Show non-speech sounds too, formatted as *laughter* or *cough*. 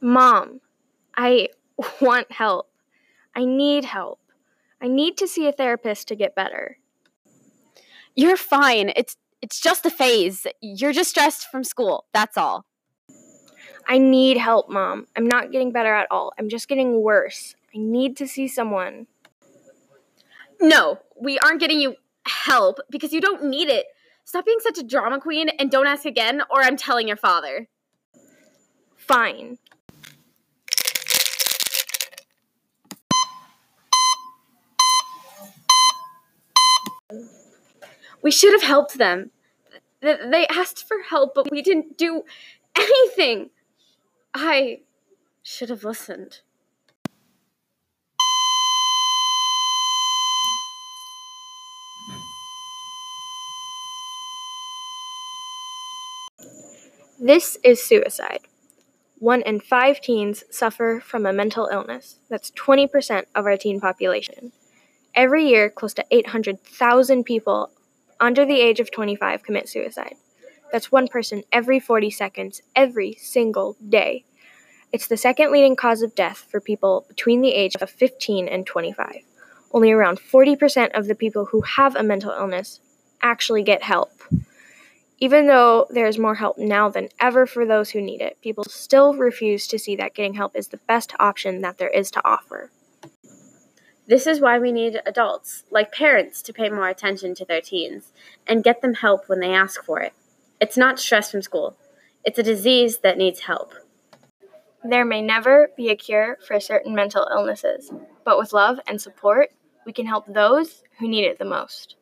Mom, I *laughs* want help. I need help. I need to see a therapist to get better. You're fine. It's it's just a phase. You're just stressed from school. That's all. I need help, Mom. I'm not getting better at all. I'm just getting worse. I need to see someone. No, we aren't getting you help because you don't need it. Stop being such a drama queen and don't ask again, or I'm telling your father. Fine. We should have helped them. They asked for help, but we didn't do anything. I should have listened. This is suicide. One in five teens suffer from a mental illness. That's 20% of our teen population. Every year, close to 800,000 people under the age of 25 commit suicide. That's one person every 40 seconds, every single day. It's the second leading cause of death for people between the age of 15 and 25. Only around 40% of the people who have a mental illness actually get help. Even though there is more help now than ever for those who need it, people still refuse to see that getting help is the best option that there is to offer. This is why we need adults, like parents, to pay more attention to their teens and get them help when they ask for it. It's not stress from school, it's a disease that needs help. There may never be a cure for certain mental illnesses, but with love and support, we can help those who need it the most.